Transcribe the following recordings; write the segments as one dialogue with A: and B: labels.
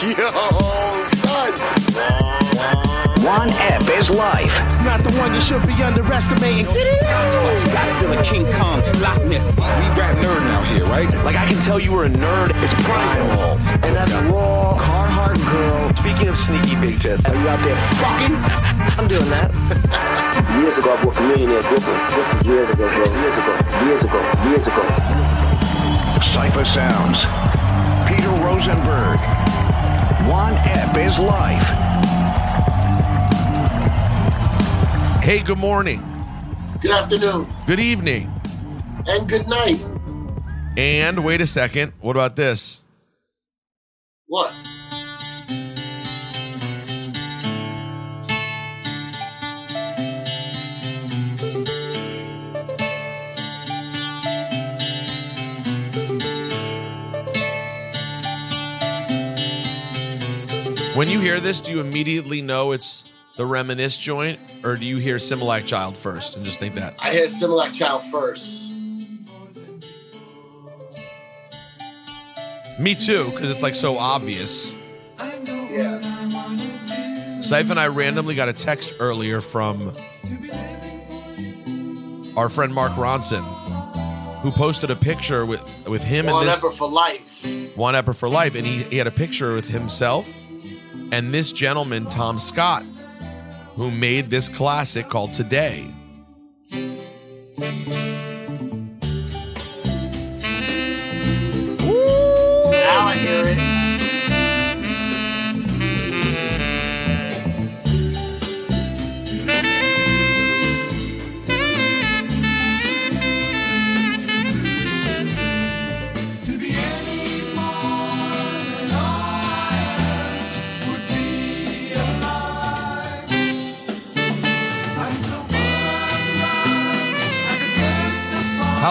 A: Yo, son.
B: Juan EP is Life.
C: It's not the one you should be underestimating.
D: Sasquatch, Godzilla, King Kong, Loch Ness.
E: We rap nerd now here, right?
B: Like I can tell you were a nerd. It's primal.
C: And that's raw Carhartt girl.
B: Speaking of sneaky big tits,
C: Are you out there fucking? I'm doing that.
F: Years ago, I bought a millionaire different. This was years ago, bro. Years ago. Years ago. Years ago.
G: Cipha Sounds. Peter Rosenberg. Juan EP is Life.
H: Hey, good morning.
A: Good afternoon
H: Good evening.
A: and good night.
H: And wait a second. What about this?
A: What?
H: When you hear mm. this, do you immediately know it's the reminisce joint, or do you hear Similak Child first and just think that?
A: I had Similak Child first.
H: Me too, because it's like so obvious.
A: Yeah.
H: Sife and I randomly got a text earlier from our friend Mark Ronson, who posted a picture with with him
A: One
H: and this one
A: ever for life.
H: one epper for life, and he, he had a picture with himself and this gentleman Tom Scott, who made this classic called Today.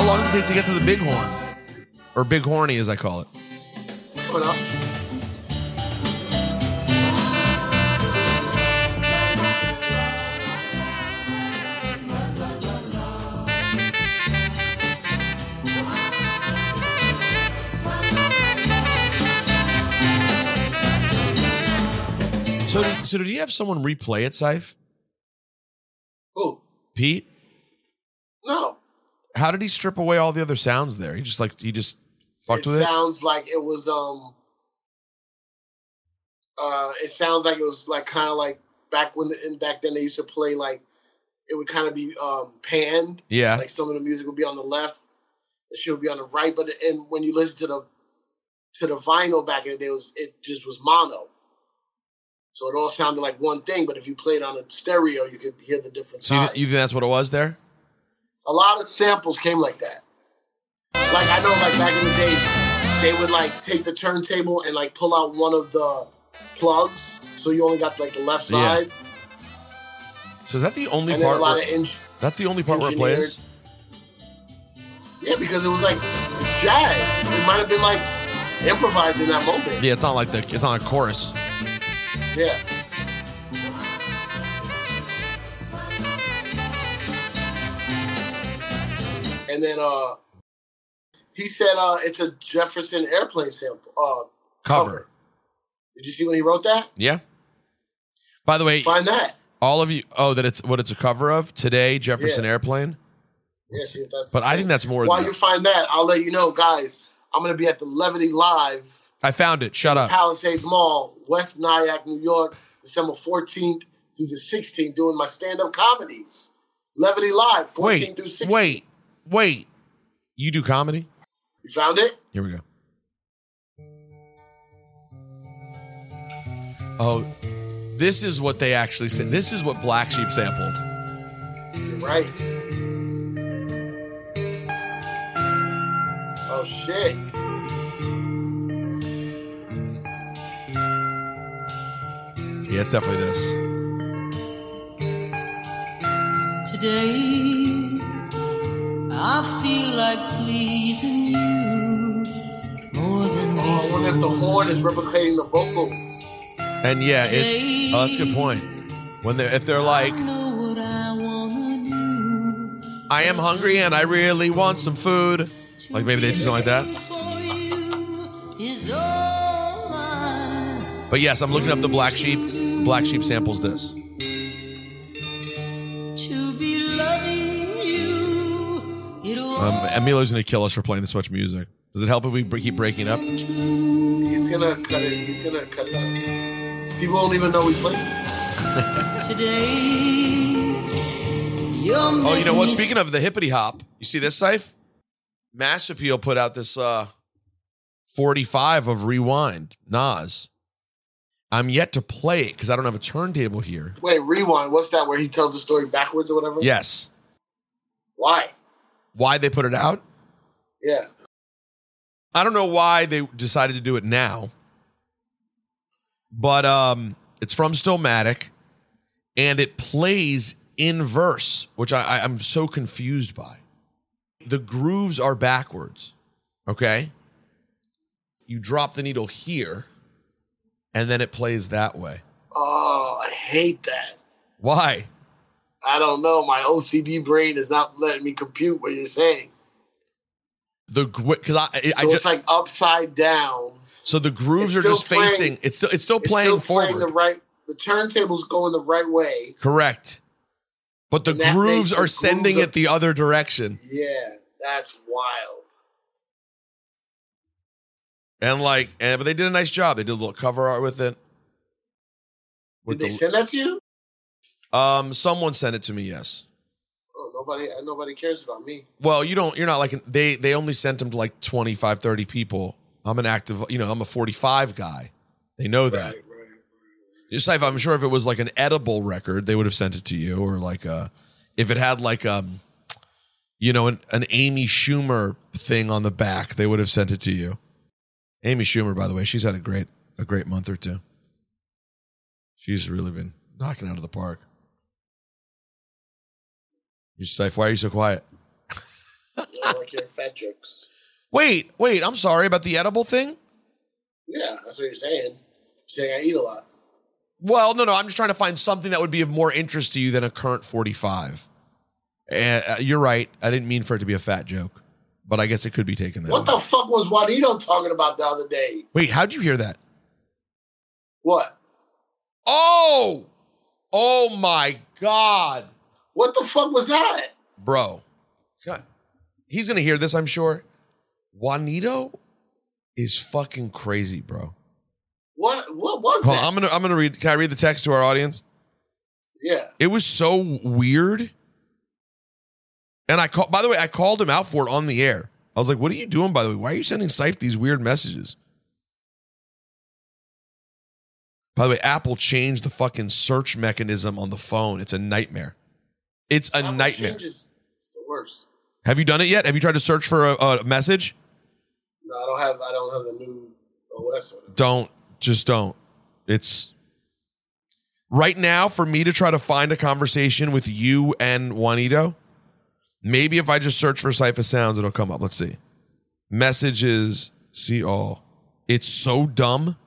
H: Long does it take to get to the Big Horn, or Big Horny as I call it?
A: It's coming up.
H: So, so did you have someone replay it, Sife?
A: Who?
H: Pete? How did he strip away all the other sounds there? He just like he just fucked
A: it
H: with it.
A: sounds like it was um uh it sounds like it was like kind of like back when the, and back then they used to play like it would kind of be um panned
H: Yeah.
A: like some of the music would be on the left the shit would be on the right but and when you listen to the to the vinyl back in the day it was it just was mono so it all sounded like one thing but if you played on a stereo you could hear the different
H: So you,
A: sides.
H: you think that's what it was there?
A: A lot of samples came like that. Like I know, like back in the day, they would like take the turntable and like pull out one of the plugs, so you only got like the left side. Yeah.
H: So is that the only
A: and then a
H: part?
A: lot
H: Where,
A: of eng-
H: that's the only part where it plays.
A: Yeah, because it was like it's jazz. It might have been like improvised in that moment.
H: Yeah, it's not like the it's not a chorus.
A: Yeah. And then uh he said uh it's a Jefferson airplane sample uh
H: Cover.
A: Did you see when he wrote that?
H: Yeah. By the way,
A: Find that.
H: all of you. Oh, that it's what it's a cover of today, Jefferson
A: Yeah.
H: Airplane.
A: Yeah, see if that's
H: But I think that's more.
A: while you find that, I'll let you know, guys. I'm gonna be at the Levity Live,
H: I found it. Shut up.
A: Palisades Mall, West Nyack, New York, December 14th through the 16th, doing my stand-up comedies. Levity Live, 14th
H: Wait,
A: through 16th.
H: wait, wait. You do comedy?
A: You found it?
H: Here we go. Oh, this is what they actually said. This is what Black Sheep sampled.
A: You're right. Oh shit.
H: Yeah, it's definitely this.
I: Today,
A: If the horn is replicating the vocals.
H: And yeah, it's oh, that's a good point. When they're if they're like,
I: I wanna do.
H: I am hungry and I really want some food. Like maybe they do something like that.
I: For you is all I
H: But yes, I'm looking up the Black Sheep. Black Sheep samples this. Um, Emilio's gonna kill us for playing this much music. Does it help if we bre- keep breaking up?
A: He's gonna cut it. He's gonna cut it out. People don't even know we played this.
I: today.
H: Oh, you know what? Speaking of the hippity hop, you see this, Safe? Mass Appeal put out this uh 45 of Rewind, Nas. I'm yet to play it because I don't have a turntable here.
A: Wait, rewind. What's that? Where he tells the story backwards or whatever?
H: Yes.
A: Why?
H: Why they put it out?
A: Yeah.
H: I don't know why they decided to do it now. But um it's from Stillmatic and it plays in verse, which I, I, I'm so confused by. The grooves are backwards. Okay. You drop the needle here, and then it plays that way.
A: Oh, I hate that.
H: Why?
A: I don't know. My OCD brain is not letting me compute what you're saying.
H: The because I I
A: So
H: just
A: it's like upside down.
H: so the grooves are just
A: playing-
H: facing. It's still it's still
A: It's
H: playing
A: still
H: forward.
A: the right. The turntable's going the right way.
H: Correct. But the
A: And
H: grooves
A: makes the
H: are sending
A: grooves
H: it the other direction.
A: Yeah, that's wild.
H: And like, and, but they did a nice job. They did a little cover art with it. With
A: Did they
H: the-
A: send that to you?
H: Um, someone sent it to me. Yes.
A: Oh, nobody. Nobody cares about me.
H: Well, you don't. You're not like an- they. They only sent them to like 25, 30 people. I'm an active. You know, I'm a 45 guy. They know that. Just like I'm sure if it was like an edible record, they would have sent it to you, or like uh if it had like um, you know, an, an Amy Schumer thing on the back, they would have sent it to you. Amy Schumer, by the way, she's had a great a great month or two. She's really been knocking out of the park. You safe? Why are you so quiet?
A: You know, like your fat jokes.
H: Wait, wait. I'm sorry about the edible thing.
A: Yeah, that's what you're saying. You're saying I eat a lot.
H: Well, no, no. I'm just trying to find something that would be of more interest to you than a current 45. And uh, you're right. I didn't mean for it to be a fat joke, but I guess it could be taken that way.
A: What
H: way.
A: the fuck was Juanyto talking about the other day?
H: Wait, how'd you hear that?
A: What?
H: Oh, oh my God,
A: What the fuck was that?
H: bro. God. He's gonna hear this, I'm sure. Juanyto is fucking crazy, bro.
A: What? What was
H: Hold
A: that?
H: on, I'm gonna I'm gonna read. Can I read the text to our audience?
A: yeah.
H: It was so weird. And I call by the way, I called him out for it on the air. I was like, what are you doing, by the way? Why are you sending Sife these weird messages? By the way, Apple changed the fucking search mechanism on the phone. It's a nightmare. It's a
A: Apple
H: nightmare.
A: changes- It's the worst.
H: Have you done it yet? Have you tried to search for a, a message?
A: No, I don't have. I don't have the new OS.
H: Don't. Just don't. It's right now for me to try to find a conversation with you and Juanyto. Maybe if I just search for Cipha Sounds, it'll come up. Let's see. Messages, see all. It's so dumb.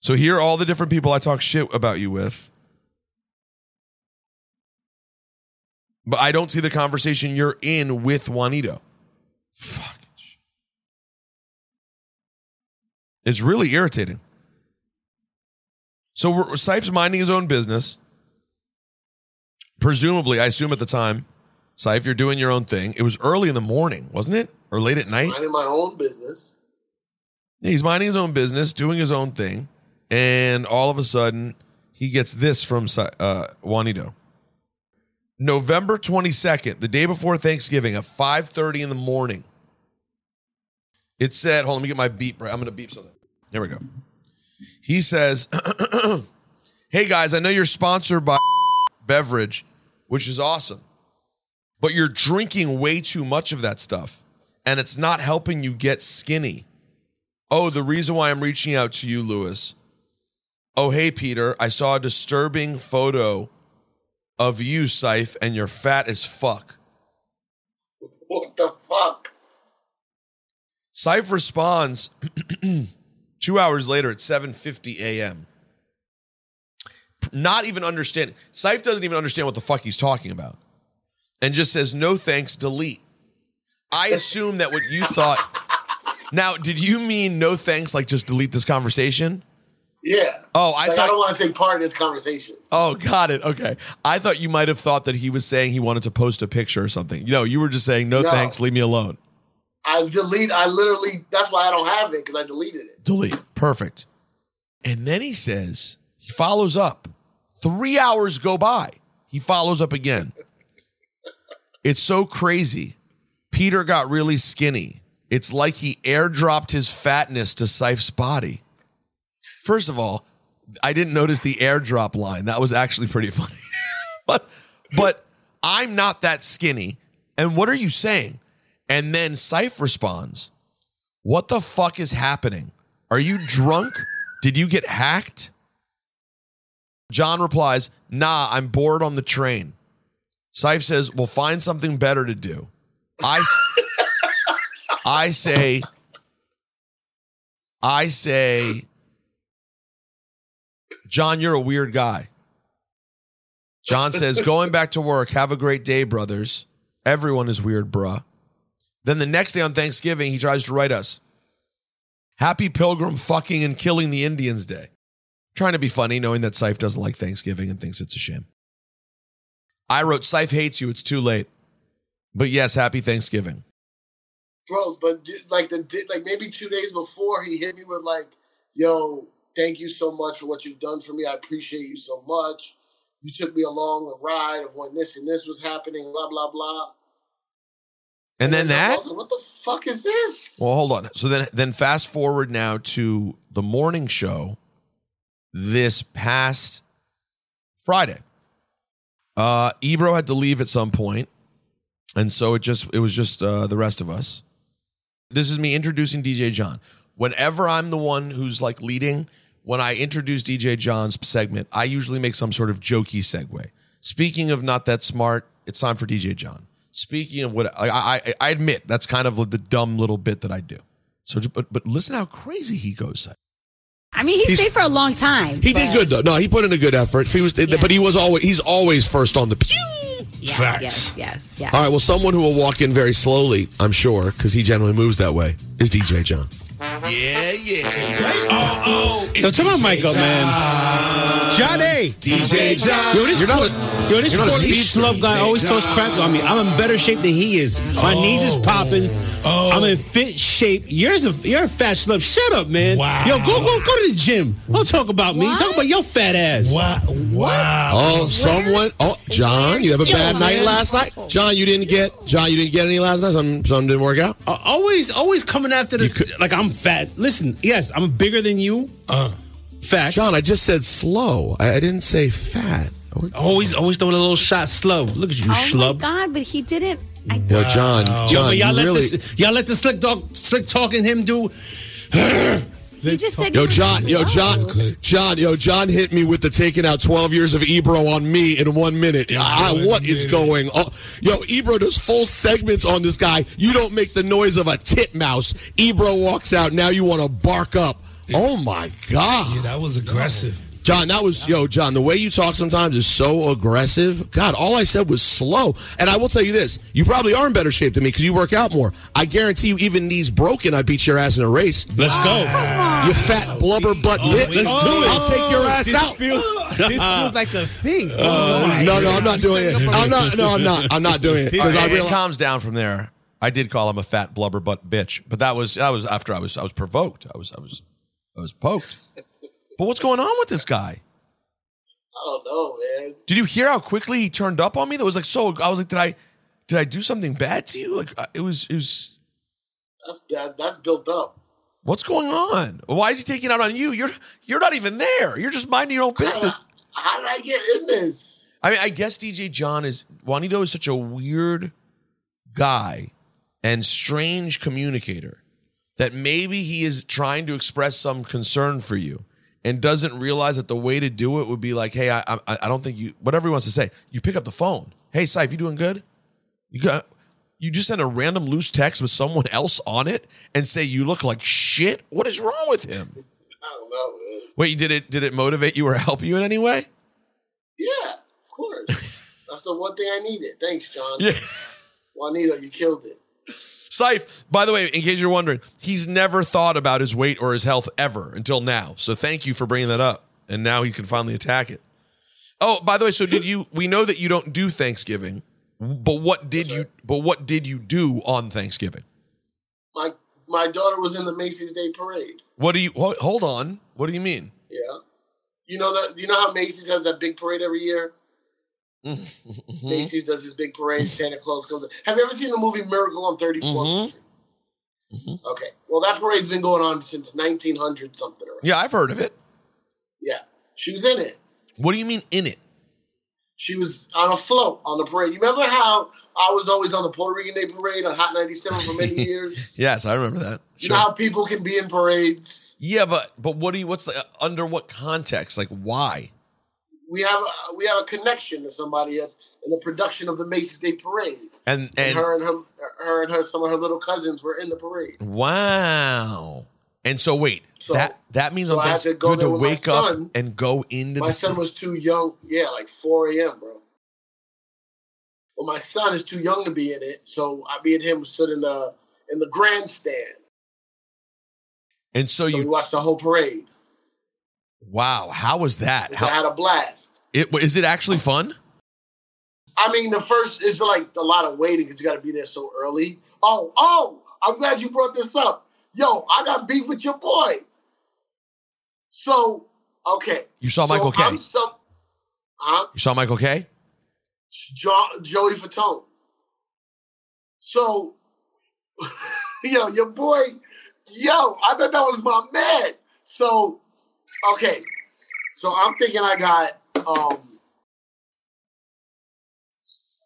H: So here are all the different people I talk shit about you with. But I don't see the conversation you're in with Juanyto. Fuck. It's really irritating. So we're, minding his own business. Presumably, I assume at the time, Sife, you're doing your own thing. It was early in the morning, wasn't it? Or late at night?
A: Minding my own business.
H: Yeah, he's minding his own business, doing his own thing. And all of a sudden, he gets this from uh, Juanyto. November 22nd, the day before Thanksgiving at 5.30 in the morning. It said, hold on, let me get my beep right. I'm going to beep something. Here we go. He says, hey guys, I know you're sponsored by beverage, which is awesome, but you're drinking way too much of that stuff and it's not helping you get skinny. Oh, the reason why I'm reaching out to you, Lewis. Oh, hey, Peter, I saw a disturbing photo of you, Sife, and you're fat as fuck.
A: What the fuck?
H: Sife responds two hours later at 7.50 a.m. Not even understanding. Sife doesn't even understand what the fuck he's talking about. And just says, no thanks, delete. I assume that what you thought, Now, did you mean no thanks, like just delete this conversation?
A: Yeah.
H: Oh, I
A: like,
H: thought-
A: I don't want to take part in this conversation.
H: Oh, got it. Okay. I thought you might have thought that he was saying he wanted to post a picture or something. No, you were just saying, no,
A: No.
H: thanks, leave me alone.
A: I delete. I literally. That's why I don't have it because I deleted it.
H: Delete. Perfect. And then he says, he follows up. Three hours go by. He follows up again. It's so crazy. Peter got really skinny. It's like he airdropped his fatness to Sife's body. First of all, I didn't notice the airdrop line. That was actually pretty funny. but but I'm not that skinny. And what are you saying? And then Sife responds, What the fuck is happening? Are you drunk? Did you get hacked? John replies, Nah, I'm bored on the train. Sife says, Well, find something better to do. I, I say, I say, John, you're a weird guy. John says, Going back to work. Have a great day, brothers. Everyone is weird, bruh. Then the next day on Thanksgiving, he tries to write us Happy Pilgrim fucking and killing the Indians Day. Trying to be funny, knowing that Sife doesn't like Thanksgiving and thinks it's a shame. I wrote, Sife hates you. It's too late. But yes, happy Thanksgiving.
A: bro. But like the like maybe two days before, he hit me with like, "Yo, thank you so much for what you've done for me. I appreciate you so much. You took me along a ride of when this and this was happening. Blah blah blah."
H: And then that,
A: like, what the fuck is this?
H: well, hold on. So then, then fast forward now to the morning show this past Friday. Uh, Ebro had to leave at some point, and so it just it was just uh, the rest of us. This is me introducing DJ John. Whenever I'm the one who's like leading, when I introduce DJ John's segment, I usually make some sort of jokey segue. Speaking of not that smart, it's time for DJ John. Speaking of what I, I, I admit that's kind of the dumb little bit that I do. So, but but listen how crazy he goes.
J: I mean, he
H: He's-
J: stayed for a long time.
H: He did good though. No, he put in a good effort. He was, but he was always he's always first on the pew.
J: Yes,
H: Facts.
J: yes, yes, yes.
H: All right. Well, someone who will walk in very slowly, I'm sure, because he generally moves that way, is DJ John. Yeah, yeah. Oh, oh.
K: So turn my mic up, man. Johnny.
H: DJ John.
K: Yo, this
H: You're not a-
K: yo, this
H: you're not a
K: Corey
H: speedster.
K: schlub guy always talks crap on me. I'm in better shape than he is. My knees is popping. Oh. I'm in fit shape. You're a you're a fat schlub. Shut up, man.
L: Wow.
K: Yo, go go go to the gym. Don't talk about me. Talk about your fat ass.
L: Wow. Wow.
H: Oh, someone. Oh, John, you have a
K: Yo,
H: bad night
K: man.
H: last night. John, you didn't get. John, you didn't get any last night. Something, something didn't work out.
K: Uh, always always coming after the like I'm fat. Listen, yes, I'm bigger than you.
L: Uh.
K: Facts.
H: John, I just said slow. I, I didn't say fat.
K: Always always throwing a little shot slow. Look at you,
J: Oh
K: schlub.
J: my god! But he didn't. I,
H: Yo, John,
K: Yo,
H: John,
K: but y'all
H: you
K: let
H: really.
K: this y'all let the slick dog slick talking him do
J: you just said.
H: Yo, John, yo. John, John, yo, John hit me with the taking out 12 years of Ebro on me in one minute. I, what is going on? Yo, Ebro does full segments on this guy. You don't make the noise of a titmouse. Ebro walks out. Now you want to bark up. Oh my God.
L: Yeah, that was aggressive.
H: John, that was, yo, John, the way you talk sometimes is so aggressive. God, all I said was slow. And I will tell you this you probably are in better shape than me because you work out more. I guarantee you, even knees broken, I beat your ass in a race.
K: Let's go.
H: You fat blubber butt oh, bitch.
K: let's do it.
H: I'll take your ass out.
M: this feels like the thing.
H: Uh, no, no, I'm not doing it. I'm not. No, I'm not. I'm not doing it because I
M: It.
H: It calms down from there. I did call him a fat blubber butt bitch, but that was that was after I was I was provoked. I was I was I was poked. But what's going on with this guy?
A: I don't know, man.
H: Did you hear how quickly he turned up on me? That was like so. I was like, did I did I do something bad to you? Like uh, it was it was.
A: That's that, that's built up.
H: What's going on? Why is he taking out on you? You're you're not even there. You're just minding your own business.
A: How did I get in this?
H: I mean, I guess DJ John is Juanyto is such a weird guy and strange communicator that maybe he is trying to express some concern for you and doesn't realize that the way to do it would be like, hey, I I, I don't think you whatever he wants to say. You pick up the phone. Hey, Sife, you doing good? You got you just send a random loose text with someone else on it and say you look like shit. What is wrong with him?
A: I don't know, man.
H: Wait, did it did it motivate you or help you in any way?
A: Yeah, of course. that's the one thing I needed. Thanks, John.
H: Yeah.
A: Juanyto, you killed it.
H: Syph, by the way, in case you're wondering, he's never thought about his weight or his health ever until now. So thank you for bringing that up. And now he can finally attack it. Oh, by the way, so did you? We know that you don't do Thanksgiving, but what did you? But what did you do on Thanksgiving?
A: My my daughter was in the Macy's Day Parade.
H: What do you? Hold on. What do you mean?
A: Yeah. You know that you know how Macy's has that big parade every year?
H: Mm-hmm.
A: Macy's does this big parade, Santa Claus comes. Have you ever seen the movie Miracle on 34th
H: Mhm.
A: Street? Okay. Well, that parade's been going on since 1900 something. Or
H: Yeah, I've heard of it.
A: yeah, she was in it.
H: What do you mean in it?
A: She was on a float on the parade. You remember how I was always on the Puerto Rican Day Parade on Hot 97 for many years?
H: Yes, I remember that.
A: You know how people can be in parades.
H: Yeah, but but what do you? What's the under what context? Like why?
A: We have a, we have a connection to somebody at, in the production of the Macy's Day Parade.
H: And
A: And,
H: and
A: her and her, her and her, some of her little cousins were in the parade.
H: wow. And so wait,
A: So-
H: that that means
A: so
H: on Thanksgiving
A: to go
H: you had to wake up
A: son.
H: and go into
A: My
H: the
A: son
H: city.
A: was too young. Yeah, like 4 a.m., bro. Well, my son is too young to be in it, so I, me and him stood in the in the grandstand.
H: and so,
A: So
H: you
A: watched the whole parade.
H: Wow, how was that?
A: I
H: How
A: had a blast.
H: it is it actually fun?
A: I mean, the first is like a lot of waiting because you got to be there so early. Oh, oh! I'm glad you brought this up. Yo, I got beef with your boy. So, okay.
H: You saw
A: So
H: Michael K.
A: I'm some, huh?
H: You saw Michael K.
A: jo- Joey Fatone. So, yo, your boy, yo, I thought that was my man. So, okay. So I'm thinking I got, um,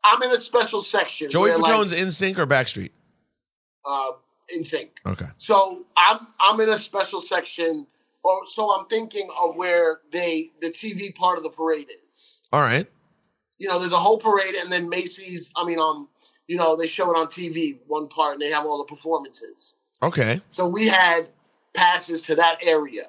A: I'm in a special section.
H: Joey
A: where,
H: Fatone's
A: like,
H: NSYNC or Backstreet?
A: uh, NSYNC.
H: Okay.
A: So I'm I'm in a special section, or so I'm thinking of where they the TV part of the parade is.
H: All right.
A: You know, there's a whole parade, and then Macy's. I mean, um, you know, they show it on TV one part, and they have all the performances.
H: Okay.
A: So we had passes to that area.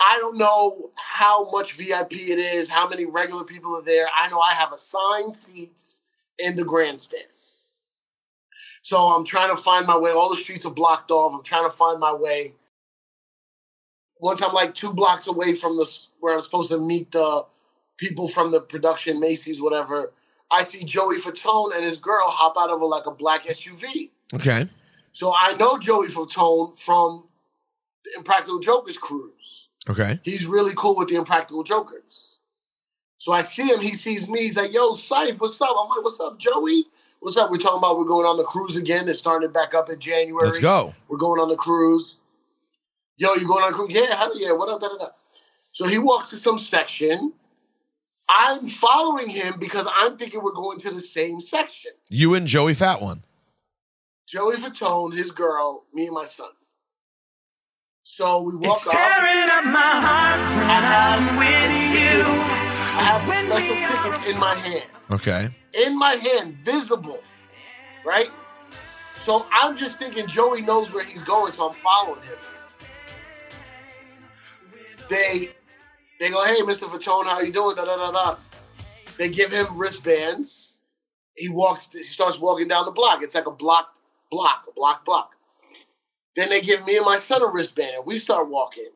A: I don't know how much VIP it is, how many regular people are there. I know I have assigned seats in the grandstand. So I'm trying to find my way. All the streets are blocked off. I'm trying to find my way. Once I'm like two blocks away from the where I'm supposed to meet the people from the production, Macy's, whatever, I see Joey Fatone and his girl hop out of a, like a black SUV.
H: Okay.
A: So I know Joey Fatone from the Impractical Jokers cruise.
H: Okay.
A: He's really cool with the Impractical Jokers. So I see him, he sees me, he's like, yo, Syph, what's up? I'm like, what's up, Joey? What's up? We're talking about we're going on the cruise again. It's starting back up in January.
H: Let's go.
A: We're going on the cruise. Yo, you going on a cruise? Yeah, hell yeah. What up? Da, da, da. So he walks to some section. I'm following him because I'm thinking we're going to the same section.
H: You and Joey Fatone.
A: Joey Fatone, his girl, me and my son. So we walk
I: It's
A: up.
I: tearing up my heart when I'm with you.
A: I have the special tickets in my hand.
H: Okay.
A: In my hand, visible. Right? So I'm just thinking Joey knows where he's going, so I'm following him. They they go, hey, Mr. Fatone, how you doing? Da da da da. They give him wristbands. He walks, he starts walking down the block. It's like a block, block, a block, block. Then they give me and my son a wristband, and we start walking.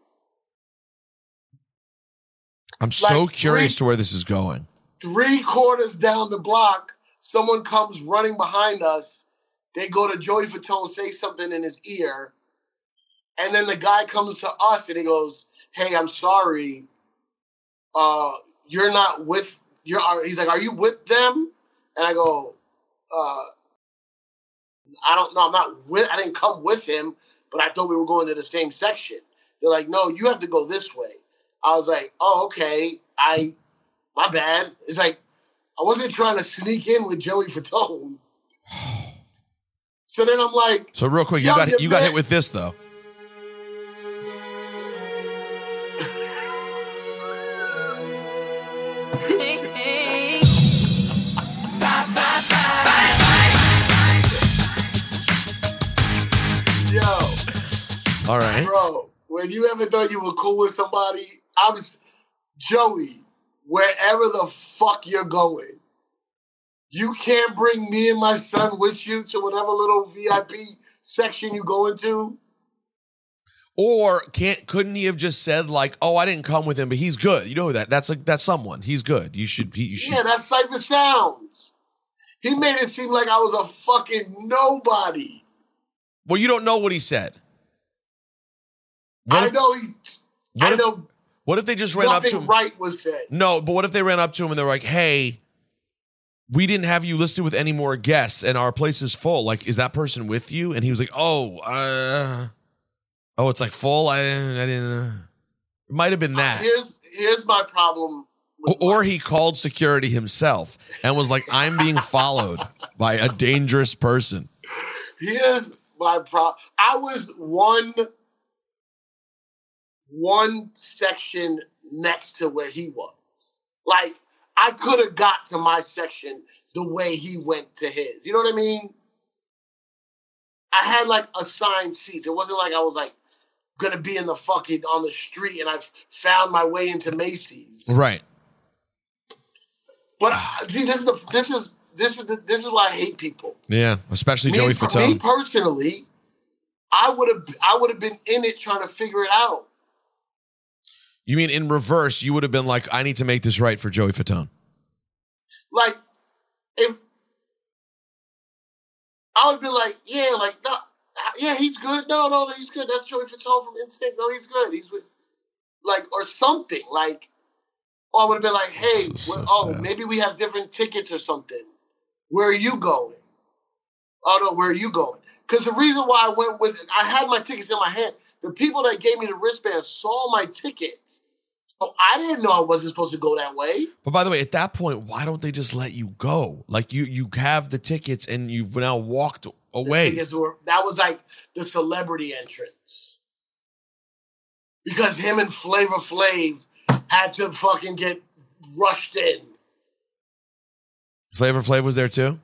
H: I'm so
A: Like
H: curious
A: three-
H: to where this is going.
A: three quarters down the block, someone comes running behind us. They go to Joey Fatone, say something in his ear, and then the guy comes to us and he goes, "Hey, I'm sorry. Uh, you're not with. You're. Are, he's like, are you with them?" And I go, uh, "I don't know. I'm not with. I didn't come with him, but I thought we were going to the same section." They're like, "No, you have to go this way." I was like, "Oh, okay. I my bad. It's like I wasn't trying to sneak in with Joey Fatone. So then I'm like,
H: So real quick, you got you got hit with this though. All right.
A: bro, when you ever thought you were cool with somebody, I was Joey, wherever the fuck you're going, you can't bring me and my son with you to whatever little VIP section you go into.
H: Or can't couldn't he have just said like, "Oh, I didn't come with him, but he's good." You know that that's like that's someone. He's good. You should. He, you should.
A: Yeah, that's Cipha Sounds. He made it seem like I was a fucking nobody.
H: Well, you don't know what he said.
A: I know he.
H: What
A: I
H: if,
A: know
H: what if they just ran up to him?
A: right was said.
H: No, but what if they ran up to him and they're like, "Hey, we didn't have you listed with any more guests, and our place is full. Like, is that person with you?" And he was like, "Oh, uh, oh, it's like full. I, I didn't. Uh, it might have been that."
A: Here's here's my problem.
H: Or- Or he called security himself and was like, "I'm being followed by a dangerous person."
A: Here's my problem. I was one one section next to where he was. Like I could have got to my section the way he went to his. You know what I mean? I had like assigned seats. It wasn't like I was like gonna be in the fucking on the street and I found my way into Macy's.
H: Right.
A: But see, this is the this is this is the, this is why I hate people.
H: Yeah, especially
A: me,
H: Joey
A: for
H: Fatone.
A: me personally, I would have I would have been in it trying to figure it out.
H: You mean in reverse? You would have been like, "I need to make this right for Joey Fatone."
A: Like if I would be like, yeah, like no, yeah, he's good. No, no, he's good. That's Joey Fatone from NSYNC. No, he's good. He's with like or something like. Or I would have been like, hey, well, oh, maybe we have different tickets or something. Where are you going? Oh no, where are you going? Because the reason why I went with it, I had my tickets in my hand. The people that gave me the wristband saw my tickets. So I didn't know I wasn't supposed to go that way.
H: But by the way, at that point, why don't they just let you go? Like you, you have the tickets and you've now walked away.
A: were that was like the celebrity entrance. Because him and Flavor Flav had to fucking get rushed in.
H: Flavor Flav was there too.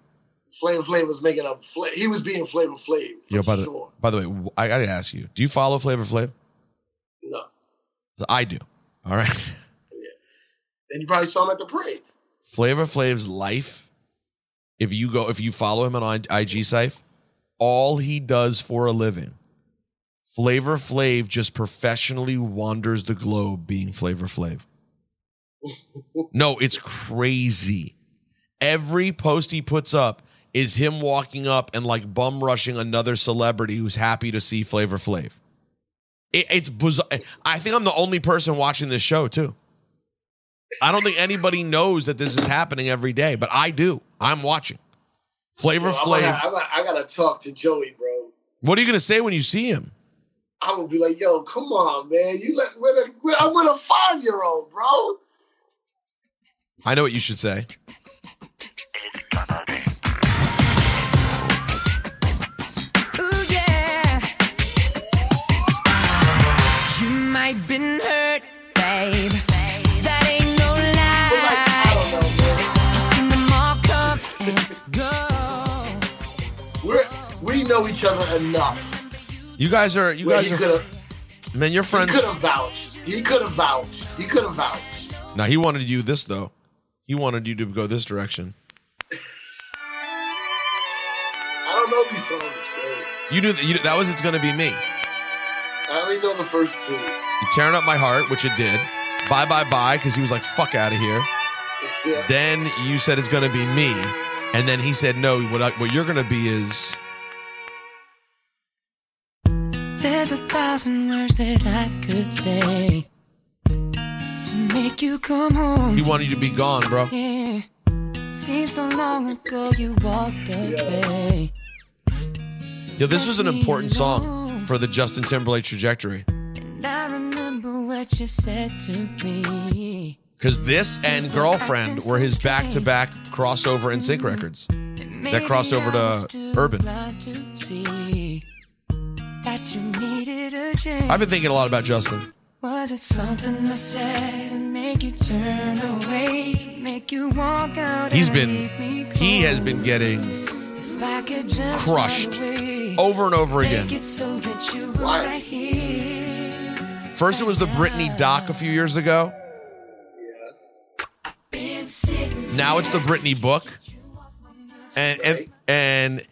A: Flavor Flav was making a fla- he was being Flavor Flav.
H: Yo, by the by the way, I gotta ask you: Do you follow Flavor Flav?
A: No.
H: I do. All right. Yeah.
A: And you probably saw him at the parade.
H: Flavor Flav's life, if you go, if you follow him on IG site, all he does for a living, Flavor Flav just professionally wanders the globe being Flavor Flav. No, it's crazy. Every post he puts up is him walking up and like bum rushing another celebrity who's happy to see Flavor Flav. It, it's bizarre. I think I'm the only person watching this show too. I don't think anybody knows that this is happening every day, but I do. I'm watching. Flavor
A: Yo, I'm
H: Flav.
A: gonna- I gotta, I gotta talk to Joey, bro.
H: What are you gonna say when you see him?
A: I'm gonna be like, yo, come on, man. You let with a, with- I'm with a five year old, bro.
H: I know what you should say.
I: You might been hurt, babe. That ain't no lie. You seen them all come and go.
A: We're, we know each other enough.
H: You guys are. You
A: Where
H: guys
A: he
H: are.
A: could've-
H: Man, your
A: He
H: friends.
A: could have vouched. He could have vouched. He could have vouched.
H: Now he wanted you this though. He wanted you to go this direction.
A: I don't know these songs, bro.
H: You knew that. You, that was. It's gonna be me.
A: I only know the first two.
H: You tearing up my heart, which it did. Bye bye bye, because he was like, "Fuck out of here."
A: Yeah.
H: Then you said it's gonna be me, and then he said, "No, what I, what you're gonna be is."
I: There's a thousand words that I could say to make you come home.
H: He wanted you to be gone, bro.
I: Yeah. Seems so long ago you walked away.
H: Yo, this was an important song for the Justin Timberlake trajectory.
I: And I remember what you said to me.
H: Because this and Girlfriend were his back to back crossover mm-hmm. NSYNC records that crossed over to Urban.
I: Blind to see that you needed a change.
H: I've been thinking a lot about Justin.
I: Was it something I said to make you turn away, to make you walk out?
H: He's been, he has been getting
I: If I could just
H: crushed
I: away,
H: over and over again.
I: Make so that right.
H: First, it was the Britney doc a few years ago. Now it's the Britney book. And and and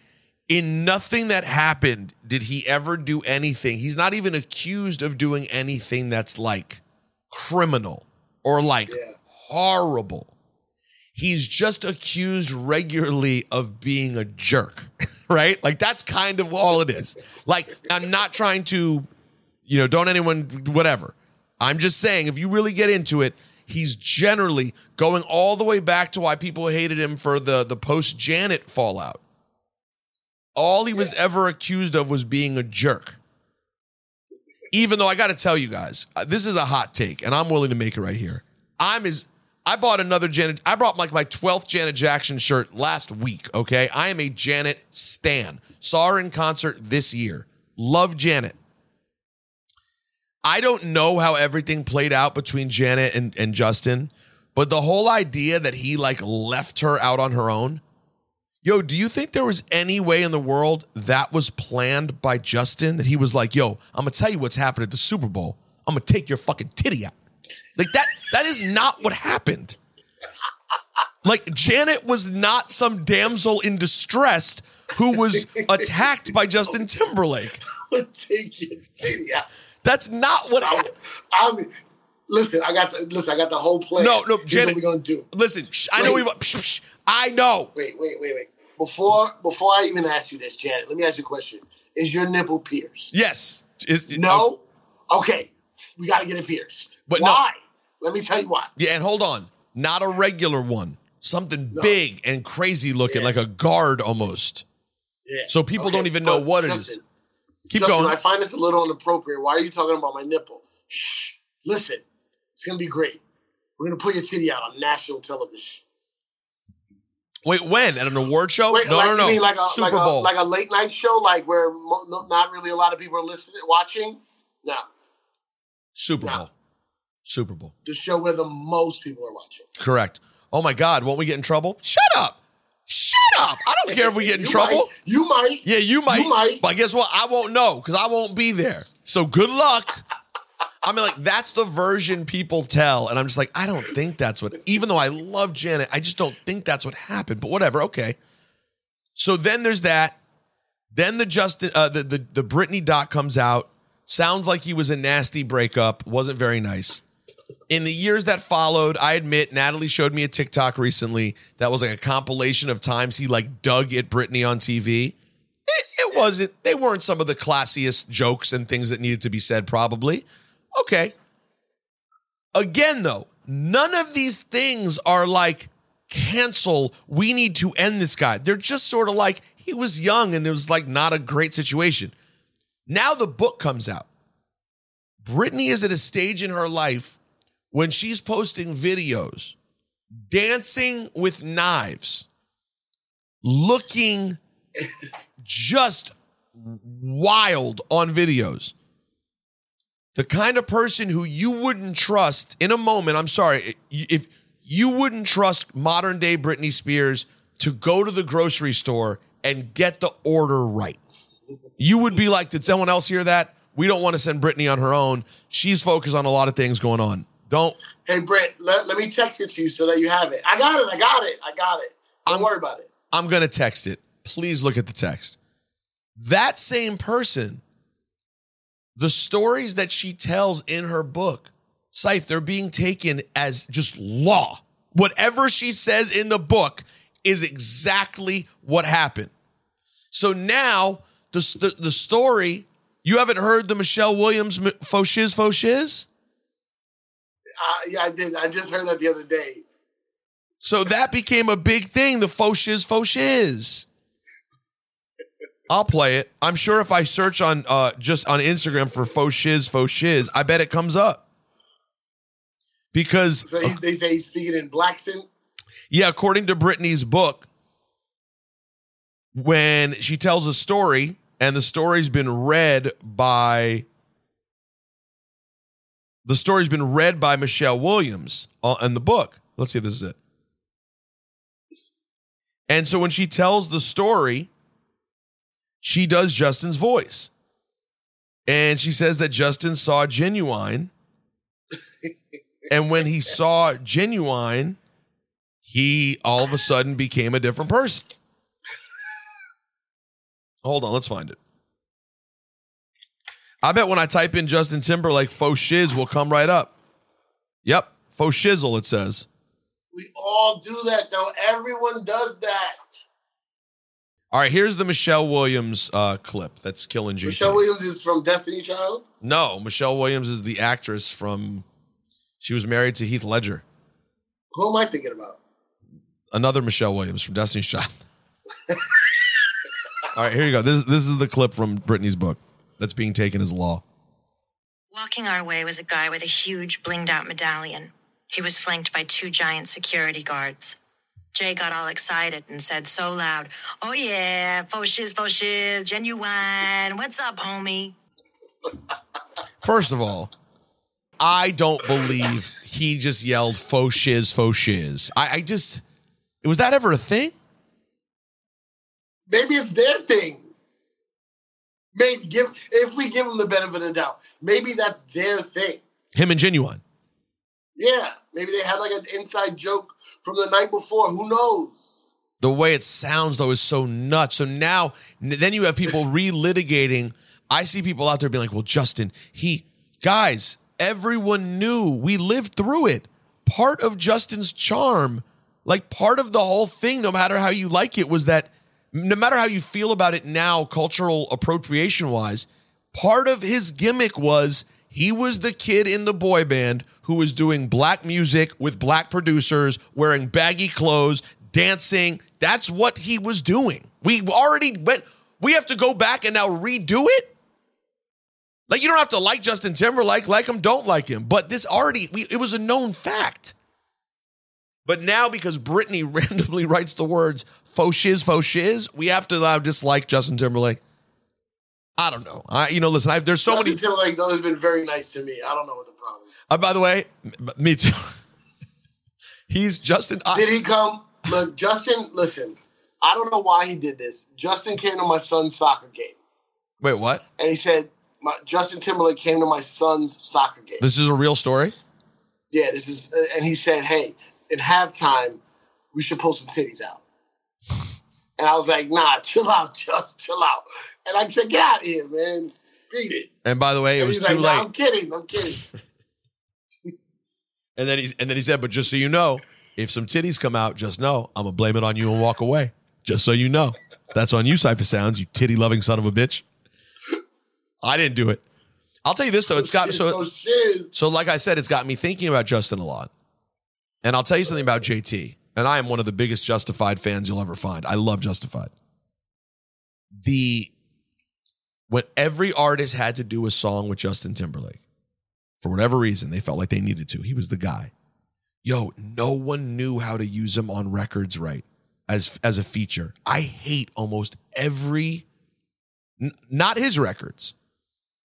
H: in nothing that happened did he ever do anything. He's not even accused of doing anything that's like criminal or like horrible. He's just accused regularly of being a jerk, right? Like that's kind of all it is. Like I'm not trying to, you know, don't anyone whatever. I'm just saying if you really get into it, he's generally going all the way back to why people hated him for the the post Janet fallout. All he was ever accused of was being a jerk. Even though I got to tell you guys, uh, this is a hot take, and I'm willing to make it right here. I'm as I bought another Janet. I brought like my 12th Janet Jackson shirt last week. Okay, I am a Janet stan. Saw her in concert this year. Love Janet. I don't know how everything played out between Janet and, and Justin, but the whole idea that he like left her out on her own. Yo, do you think there was any way in the world that was planned by Justin that he was like, yo, I'm gonna tell you what's happened at the Super Bowl. I'm gonna take your fucking titty out. Like that, that is not what happened. Like Janet was not some damsel in distress who was attacked by Justin Timberlake.
A: Take your titty.
H: That's not what happened.
A: I mean, listen, I got the listen. I got the whole plan.
H: No, no, Janet.
A: what we gonna do?
H: Listen, shh, I know psh, I know.
A: Wait, wait, wait, wait. Before before I even ask you this, Janet, let me ask you a question. Is your nipple pierced?
H: Yes. Is,
A: No. Oh. Okay, we got to get it pierced.
H: But no-
A: why? Let me tell you why.
H: Yeah, and hold on. Not a regular one. Something big and crazy looking, like a guard almost.
A: Yeah.
H: So people
A: Okay,
H: don't even know
A: but
H: what it is. Keep
A: Justin,
H: going.
A: I find this a little inappropriate. Why are you talking about my nipple? Shh. Listen, it's gonna be great. We're gonna put your titty out on national television.
H: Wait, when? At an award show?
A: Wait,
H: no,
A: like,
H: no,
A: you
H: no.
A: like a,
H: Super
A: like
H: Bowl.
A: A, like a late night show, like where mo- not really a lot of people are listening, watching. No,
H: Super Bowl. Super Bowl.
A: the show where the most people are watching.
H: Correct. Oh my God, won't we get in trouble? Shut up. Shut up. I don't care if we get in
A: You
H: trouble.
A: might. You might.
H: Yeah, you might.
A: You might.
H: But guess what? I won't know because I won't be there. So good luck. I mean, like, that's the version people tell. And I'm just like, I don't think that's what, even though I love Janet, I just don't think that's what happened. But whatever, okay. So then there's that. Then the Justin, uh, the, the, the Britney doc comes out. Sounds like he was a nasty breakup. Wasn't very nice. In the years that followed, I admit Natalie showed me a TikTok recently that was like a compilation of times he like dug at Britney on TV. It, it wasn't, they weren't some of the classiest jokes and things that needed to be said, probably. Okay. Again, though, none of these things are like cancel, we need to end this guy. They're just sort of like he was young and it was like not a great situation. Now the book comes out. Britney is at a stage in her life when she's posting videos, dancing with knives, looking just wild on videos. The kind of person who you wouldn't trust in a moment, I'm sorry, if you wouldn't trust modern day Britney Spears to go to the grocery store and get the order right. You would be like, did someone else hear that? We don't want to send Britney on her own. She's focused on a lot of things going on. Don't.
A: Hey, Brett, let, let me text it to you so that you have it. I got it. I got it. I got it. Don't worry about it.
H: I'm going to text it. Please look at the text. That same person, the stories that she tells in her book, Sife, they're being taken as just law. Whatever she says in the book is exactly what happened. So now the, the, the story, you haven't heard the Michelle Williams faux shiz, faux shiz?
A: Uh, yeah, I did. I just heard that the other day.
H: So that became a big thing, the faux shiz, faux shiz. I'll play it. I'm sure if I search on uh just on Instagram for faux shiz, faux shiz, I bet it comes up. Because
A: So he, they say he's speaking in Blaccent.
H: yeah, according to Britney's book, when she tells a story and the story's been read by the story's been read by Michelle Williams uh, in the book. Let's see if this is it. And so when she tells the story, she does Justin's voice. And she says that Justin saw Ginuwine. and when he saw Ginuwine, he all of a sudden became a different person. Hold on, let's find it. I bet when I type in Justin Timberlake faux shiz will come right up. Yep, faux shizzle it says.
A: We all do that though. Everyone does that.
H: All right, here's the Michelle Williams uh, clip that's killing JT.
A: Michelle Williams is from Destiny Child.
H: No, Michelle Williams is the actress from. She was married to Heath Ledger.
A: Who am I thinking about?
H: Another Michelle Williams from Destiny's Child. All right, here you go. This this is the clip from Britney's book that's being taken as law.
N: Walking our way was a guy with a huge blinged out medallion. He was flanked by two giant security guards. Jay got all excited and said so loud, Oh yeah, faux shiz, faux shiz, Ginuwine. What's up, homie?
H: First of all, I don't believe he just yelled faux shiz, faux shiz. I, I just was that ever a thing?
A: Maybe it's their thing. Maybe give if we give them the benefit of the doubt, maybe that's their thing.
H: Him and Ginuwine.
A: Yeah, maybe they had like an inside joke from the night before. Who knows?
H: The way it sounds though is so nuts. So now, then you have people relitigating. I see people out there being like, "Well, Justin, he guys, everyone knew we lived through it. Part of Justin's charm, like part of the whole thing, no matter how you like it, was that no matter how you feel about it now, cultural appropriation wise, part of his gimmick was he was the kid in the boy band who was doing black music with black producers, wearing baggy clothes, dancing. That's what he was doing. We already went, we have to go back and now redo it. Like you don't have to like Justin Timberlake, like him, don't like him. But this already, we, it was a known fact. But now because Britney randomly writes the words faux shiz, faux shiz, we have to now dislike Justin Timberlake. I don't know. I, you know, listen, I, there's so
A: Justin
H: many.
A: Timberlake's always been very nice to me. I don't know what the problem. is.
H: Uh, by the way, m- me too. He's Justin. I,
A: Did he come? Look, Justin. Listen, I don't know why he did this. Justin came to my son's soccer game,
H: wait, what?
A: and he said, my, "Justin Timberlake came to my son's soccer game."
H: This is a real story.
A: Yeah, this is, uh, and he said, "Hey, in halftime, we should pull some titties out." And I was like, "Nah, chill out, just chill out." And I said, "Get out of here, man. Beat it."
H: And by the way, it
A: And
H: was
A: he's
H: too
A: like, "Nah,
H: late.
A: I'm kidding. I'm kidding.
H: And then he's and then he said, "But just so you know, if some titties come out, just know I'm gonna blame it on you and walk away. Just so you know, that's on you, Cipha Sounds, you titty loving son of a bitch. I didn't do it. I'll tell you this though, it's got so so like I said, it's got me thinking about Justin a lot. And I'll tell you something about JT. And I am one of the biggest Justified fans you'll ever find. I love Justified. The when every artist had to do a song with Justin Timberlake, for whatever reason, they felt like they needed to. He was the guy. Yo, no one knew how to use him on records right as as a feature. I hate almost every n- not his records,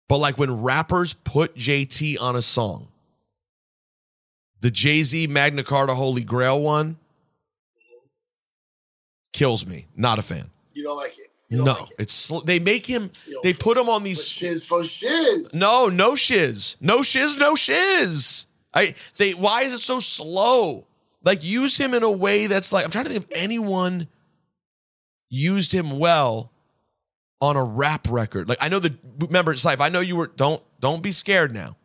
H: but like when rappers put JT on a song. The Jay-Z Magna Carta Holy Grail one kills me. Not a fan.
A: You don't like it.
H: No, it's sl- they make him they put him on these
A: shiz for shiz.
H: No, no shiz. No shiz, no shiz. I they why is it so slow? Like use him in a way that's like I'm trying to think if anyone used him well on a rap record. Like I know the remember Sife, I know you were don't don't be scared now.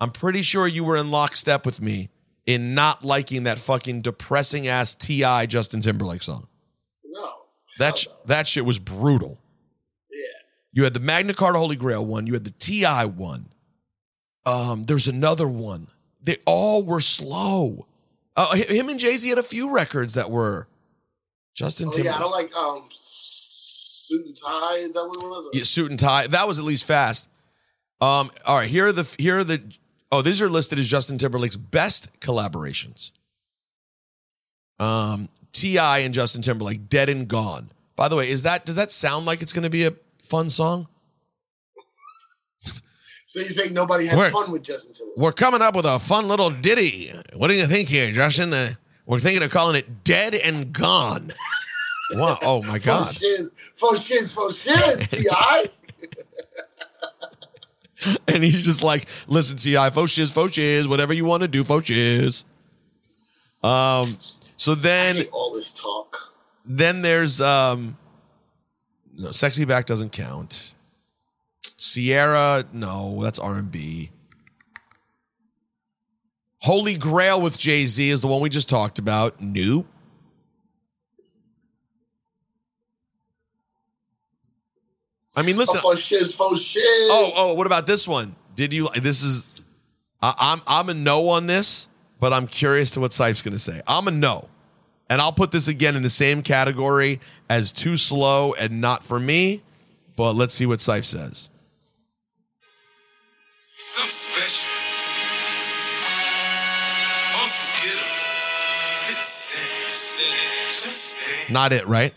H: I'm pretty sure you were in lockstep with me in not liking that fucking depressing ass T.I. Justin Timberlake song.
A: No.
H: That sh- that shit was brutal.
A: Yeah.
H: You had the Magna Carta Holy Grail one. You had the T.I. one. Um, there's another one. They all were slow. Uh, him and Jay Z had a few records that were Justin Timberlake.
A: Oh, yeah, I don't like um suit and tie. Is that what it was?
H: Yeah, suit and tie. That was at least fast. Um, all right, here are the here are the oh these are listed as Justin Timberlake's best collaborations. Um, T.I. and Justin Timberlake, Dead and Gone. By the way, is that does that sound like it's going to be a fun song?
A: So you think nobody had
H: Where-
A: fun with Justin Timberlake?
H: We're coming up with a fun little ditty. What do you think here, Justin? Uh, we're thinking of calling it Dead and Gone. Wow. Oh my God.
A: shiz, for shiz, for shiz, Ti.
H: And he's just like, listen, T.I., faux shiz, shiz, whatever you want to do, shiz. Um, so then
A: all this talk.
H: then there's um No, Sexy Back doesn't count. Ciara, no, that's R and B. Holy Grail with Jay Z is the one we just talked about. Nope. I mean, listen.
A: Oh, for shiz, for shiz.
H: Oh, oh, what about this one? Did you? This is. I, I'm I'm a no on this, but I'm curious to what Sife's going to say. I'm a no, and I'll put this again in the same category as too slow and not for me. But let's see what Sife says.
O: Something special. Unforgettable. 50 Cent. Just stay.
H: Not it, right?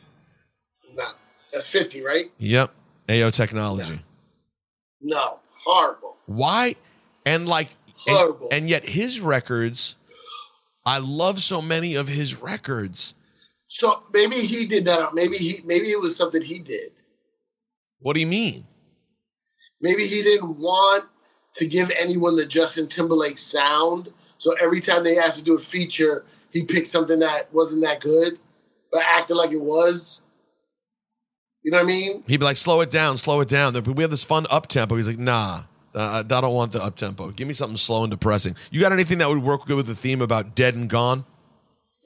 A: Nah, that's 50, right?
H: Yep. Ayo Technology.
A: No, horrible.
H: Why? And like, and,
A: Horrible.
H: and yet his records, I love so many of his records.
A: So maybe he did that. Maybe he maybe it was something he did.
H: What do you mean?
A: Maybe he didn't want to give anyone the Justin Timberlake sound. So every time they asked to do a feature, he picked something that wasn't that good, but acted like it was. You know what I mean?
H: He'd be like, slow it down, slow it down. We have this fun up tempo. He's like, nah, uh, I don't want the up tempo. Give me something slow and depressing. You got anything that would work good with the theme about dead and gone?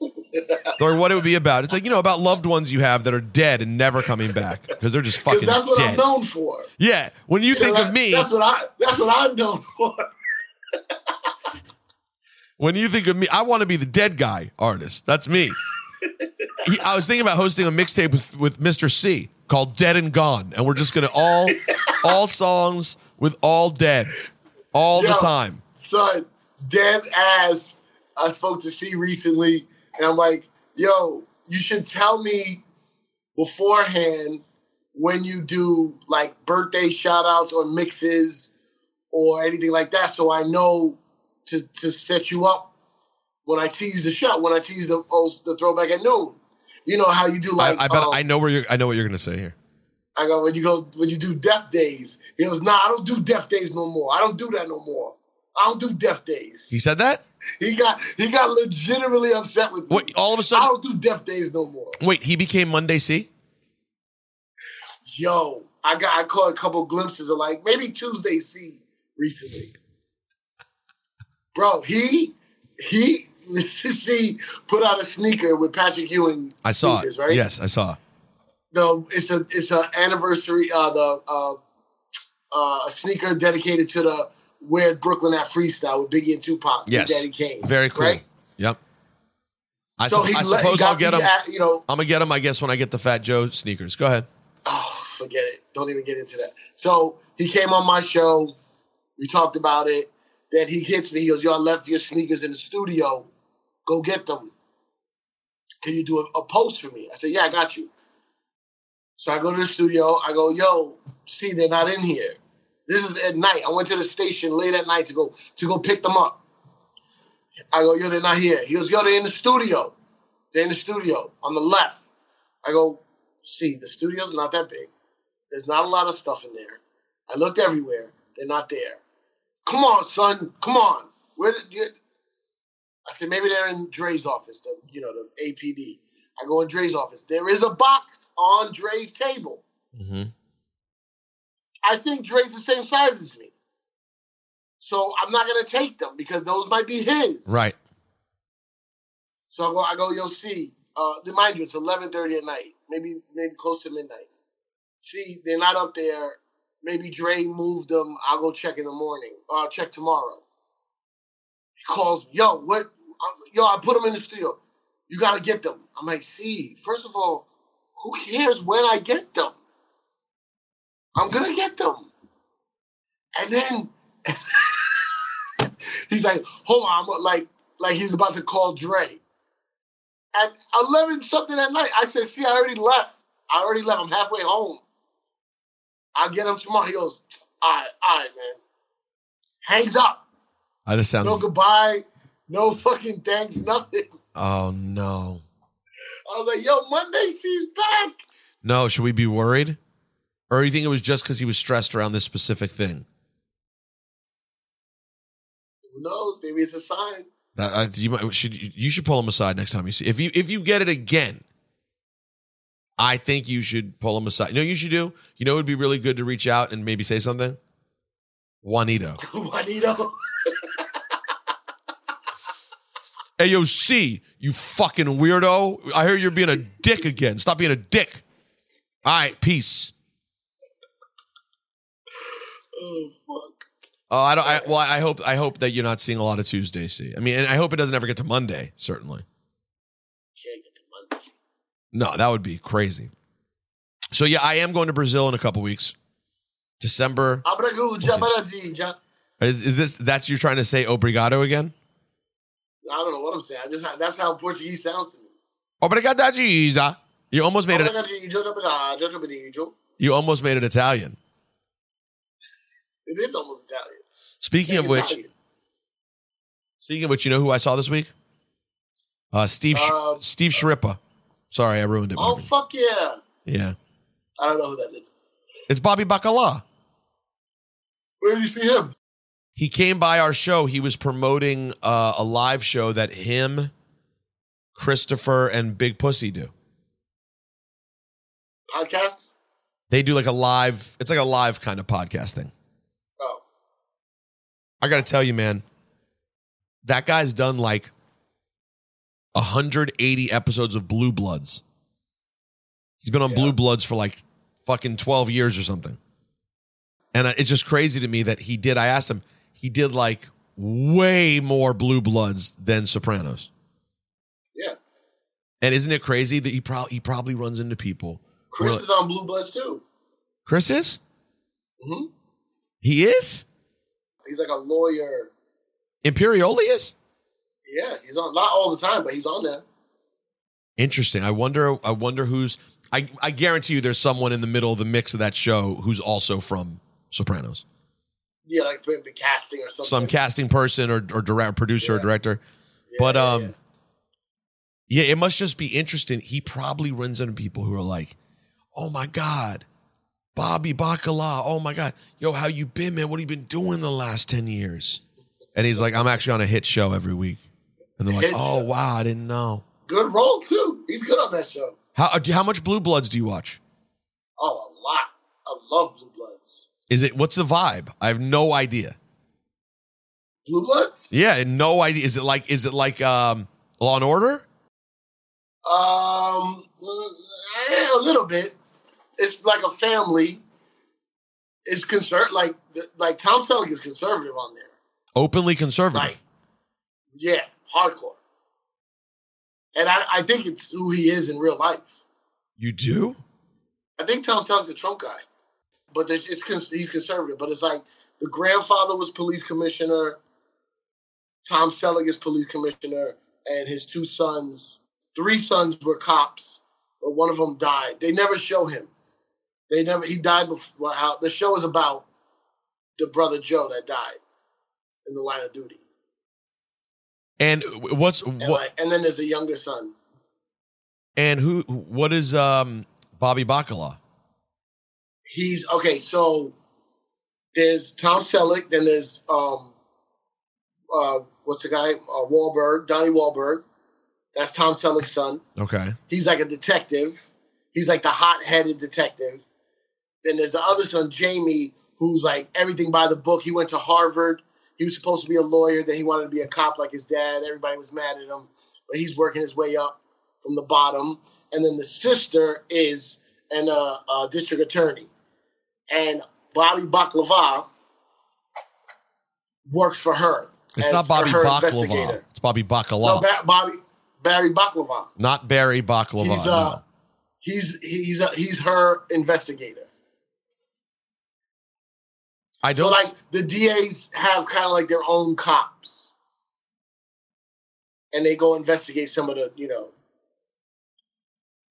H: or what it would be about? It's like, you know, about loved ones you have that are dead and never coming back because they're just fucking
A: that's what
H: dead.
A: I'm known for.
H: Yeah. When you think
A: know,
H: of me,
A: that's what I that's what I'm known for.
H: when you think of me, I want to be the dead guy artist. That's me. He- I was thinking about hosting a mixtape with, with Mr. Cee called Dead and Gone. And we're just going to all, all songs with all dead all the time.
A: Son, dead ass. I spoke to Cee recently, and I'm like, yo, you should tell me beforehand when you do like birthday shout outs or mixes or anything like that so I know to to set you up when I tease the show, when I tease the oh, the throwback at noon. You know how you do like
H: I, I bet
A: um,
H: I know where you're. I know what you're going to say here.
A: I go when you go when you do death days. He goes, nah, I don't do death days no more. I don't do that no more. I don't do death days.
H: He said that.
A: He got he got legitimately upset with me.
H: Wait, all of a sudden-
A: I don't do death days no more.
H: Wait, he became Monday Cee.
A: Yo, I got I caught a couple glimpses of like maybe Tuesday Cee recently. Bro, he he. Cee put out a sneaker with Patrick Ewing.
H: I saw
A: sneakers,
H: it.
A: right?
H: Yes, I saw.
A: the it's a it's a anniversary uh the uh uh a sneaker dedicated to the Where Brooklyn at freestyle with Biggie and Tupac.
H: Yes,
A: Daddy Kane.
H: Very cool.
A: Right?
H: Yep. I,
A: So he
H: I
A: let-
H: suppose I'll get
A: uh, you know-
H: I'm gonna get them. I guess when I get the Fat Joe sneakers. Go ahead.
A: Oh, forget it. Don't even get into that. So he came on my show. We talked about it. Then he hits me. He goes, "Yo, I left your sneakers in the studio. Go get them. Can you do a, a post for me?" I said, "Yeah, I got you." So I go to the studio. I go, "Yo, see, they're not in here. This is at night. I went to the station late at night to go to go pick them up." I go, "Yo, they're not here." He goes, "Yo, they're in the studio. They're in the studio on the left." I go, "See, the studio's not that big. There's not a lot of stuff in there. I looked everywhere. They're not there. Come on, son. Come on. Where did you? I said maybe they're in Dre's office. The you know the APD. I go in Dre's office. There is a box on Dre's table.
H: Mm-hmm.
A: I think Dre's the same size as me. So I'm not gonna take them because those might be his.
H: Right.
A: So I go, I go, yo, see, uh, mind you, it's eleven thirty at night, maybe maybe close to midnight. See, they're not up there. Maybe Dre moved them. I'll go check in the morning. Or I'll check tomorrow. He calls yo, what? I'm, yo, I put them in the studio. You gotta get them. I'm like, see, first of all, who cares when I get them? I'm gonna get them. And then he's like, hold on, I'm like, like he's about to call Dre. At 11 something at night, I said, see, I already left. I already left. I'm halfway home. I'll get him tomorrow. He goes, all right, all right, man. Hangs up.
H: Uh, this sounds.
A: No goodbye. No fucking thanks, nothing.
H: Oh no.
A: I was like, yo, Monday she's back.
H: No. Should we be worried, or you think it was just because he was stressed around this specific thing?
A: Who knows? Maybe it's a sign.
H: That uh, you might, should you should pull him aside next time you see if you if you get it again. I think you should pull him aside. You know what you should do? You know it would be really good to reach out and maybe say something? Juanyto.
A: Juanyto.
H: Hey, yo, Cee, you fucking weirdo. I hear you're being a dick again. Stop being a dick. All right, peace.
A: Oh fuck.
H: Oh, I don't. I, well, I hope. I hope that you're not seeing a lot of Tuesday. Cee. I mean, and I hope it doesn't ever get to Monday. Certainly.
A: Can't get to Monday.
H: No, that would be crazy. So yeah, I am going to Brazil in a couple weeks. December. Is, is this that's you're trying to say obrigado again?
A: I don't know what I'm saying. I just that's how Portuguese sounds to me.
H: Obrigado, Giza. You almost made it.
A: Abraguja.
H: You almost made it Italian.
A: It is almost Italian.
H: Speaking of which,
A: Italian.
H: speaking of which, you know who I saw this week? Uh, Steve Sh-
A: Um,
H: Steve Schirripa. Sorry, I ruined it.
A: Oh fuck yeah!
H: Yeah,
A: I don't know who that is.
H: it's Bobby Bacala.
A: Where did you see him?
H: He came by our show. He was promoting uh, a live show that him, Christopher, and Big Pussy do.
A: Podcast.
H: They do like a live. It's like a live kind of podcast thing.
A: Oh.
H: I got to tell you, man, that guy's done like 180 episodes of Blue Bloods. He's been on Blue Bloods for like fucking 12 years or something. And uh, it's just crazy to me that he did. I asked him, he did like way more Blue Bloods than Sopranos.
A: Yeah.
H: And isn't it crazy that he probably he probably runs into people?
A: Chris is on Blue Bloods too.
H: Chris is?
A: hmm
H: He is?
A: He's like a lawyer.
H: Imperioli is?
A: Yeah, he's on not all the time, but he's on there.
H: Interesting. I wonder. I wonder who's. I I guarantee you, there's someone in the middle of the mix of that show who's also from Sopranos.
A: Yeah, like maybe casting or something.
H: Some casting person or or direct producer or director. but um, yeah, it must just be interesting. He probably runs into people who are like, "Oh my god, Bobby Bacala. Oh my god, yo, how you been, man? What have you been doing the last ten years?" And he's like, "I'm actually on a hit show every week." And they're like,
A: Hit
H: "Oh wow, I didn't know."
A: Good role too. He's good on that show.
H: How how much Blue Bloods do you watch?
A: Oh, a lot. I love Blue Bloods.
H: Is it what's the vibe? I have no idea.
A: Blue Bloods?
H: Yeah, no idea. Is it like is it like um Law and Order?
A: Um, eh, a little bit. It's like a family. It's concerned like like Tom Selleck is conservative on there.
H: Openly conservative.
A: Like, yeah, hardcore. And I, I think it's who he is in real life.
H: You do?
A: I think Tom Selleck's a Trump guy, but there's, it's he's conservative. But it's like the grandfather was police commissioner, Tom Selleck is police commissioner, and his two sons, three sons were cops, but one of them died. They never show him. They never. He died before. How the show is about the brother Joe that died in the line of duty,
H: And what's
A: and,
H: what
A: like, and then there's a younger son.
H: and who what is um Bobby Bacala?
A: He's okay. So there's Tom Selleck. Then there's um, uh, what's the guy? Uh, Wahlberg, Donnie Wahlberg. That's Tom Selleck's son.
H: Okay.
A: He's like a detective. He's like the hot-headed detective. Then there's the other son, Jamie, who's like everything by the book. He went to Harvard. He was supposed to be a lawyer. Then he wanted to be a cop like his dad. Everybody was mad at him, but he's working his way up from the bottom. And then the sister is an uh, uh, district attorney, and Bobby Baklava works for her.
H: It's not Bobby Baklava. It's Bobby
A: No, ba- Bobby Barry Baklava.
H: not Barry Baklava.
A: He's uh, he's he's uh, he's her investigator.
H: I don't
A: like the DAs have kind of like their own cops, and they go investigate some of the you know,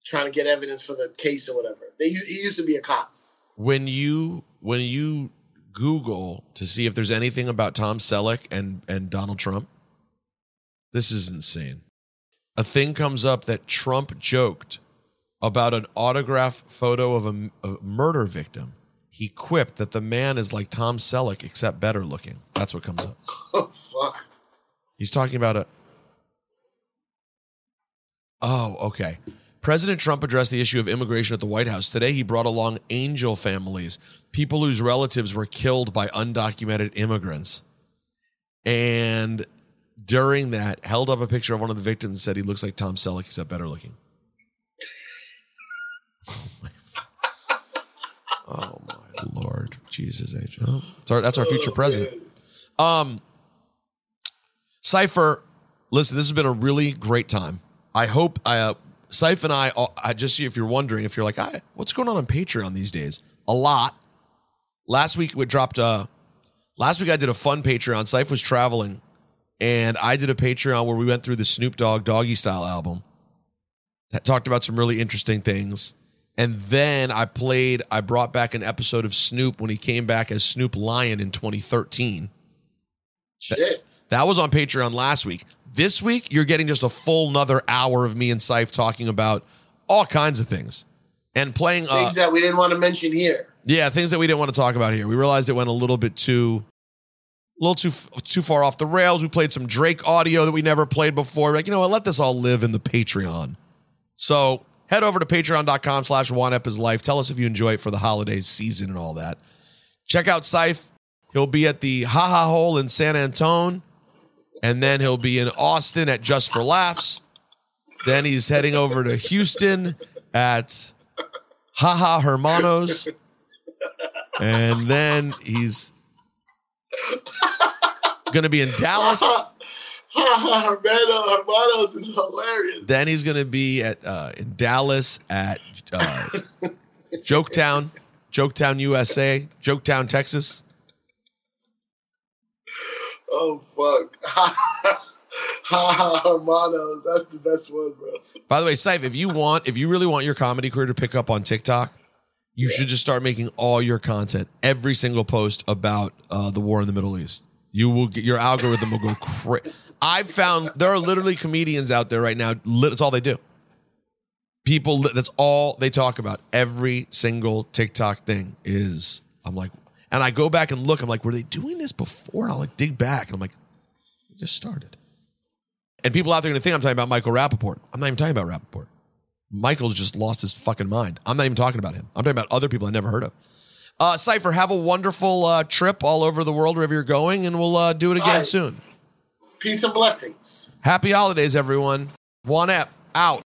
A: trying to get evidence for the case or whatever. They he used to be a cop.
H: When you when you Google to see if there's anything about Tom Selleck and and Donald Trump, this is insane. A thing comes up that Trump joked about an autograph photo of a, a murder victim. He quipped that the man is like Tom Selleck except better looking. That's what comes up.
A: Oh fuck!
H: He's talking about a. Oh, okay. President Trump addressed the issue of immigration at the White House. Today, he brought along angel families, people whose relatives were killed by undocumented immigrants. And during that, held up a picture of one of the victims and said he looks like Tom Selleck, except better looking. Oh my lord, Jesus H. Oh, that's our future president. Um, Cipha, listen, this has been a really great time. I hope uh, Cipha and I, uh, I just if you're wondering, if you're like, I, what's going on on Patreon these days? A lot. Last week we dropped. Uh, last week I did a fun Patreon. Cipha was traveling, and I did a Patreon where we went through the Snoop Dogg Doggy Style album. That talked about some really interesting things. And then I played, I brought back an episode of Snoop when he came back as Snoop Lion in 2013.
A: Shit.
H: That was on Patreon last week. This week, you're getting just a full another hour of me and Sife talking about all kinds of things and playing. Uh,
A: Things that we didn't want to mention here.
H: yeah, things that we didn't want to talk about here. We realized it went a little bit too, a little too too far off the rails. We played some Drake audio that we never played before. Like, you know what? Let this all live in the Patreon. So head over to patreon.com slash Juan EP is Life. Tell us if you enjoy it for the holidays season and all that. Check out Sife. He'll be at the Ha Ha Hole in San Antone. And then he'll be in Austin at Just for Laughs. Then he's heading over to Houston at Ha Ha Hermanos. And then he's going to be in Dallas.
A: Hermano, Hermanos is hilarious.
H: Then he's going to be at uh, in Dallas at uh, Joketown, Joketown, USA, Joketown, Texas.
A: Oh fuck. Ha Hermanos. That's the best one, bro.
H: By the way, Sife, if you want, if you really want your comedy career to pick up on TikTok, you should just start making all your content, every single post about uh, the war in the Middle East. You will get your algorithm will go crazy. I've found there are literally comedians out there right now. That's all they do. People, that's all they talk about. Every single TikTok thing is. I'm like, and I go back and look. I'm like, were they doing this before? And I'll like dig back, and I'm like, it just started. And people out there are gonna think I'm talking about Michael Rapaport. I'm not even talking about Rapaport. Michael's just lost his fucking mind. I'm not even talking about him. I'm talking about other people I never heard of. Uh, Cipha, have a wonderful uh, trip all over the world wherever you're going, and we'll uh, do it again
A: right.
H: soon.
A: Peace and blessings.
H: Happy holidays, everyone. One app out.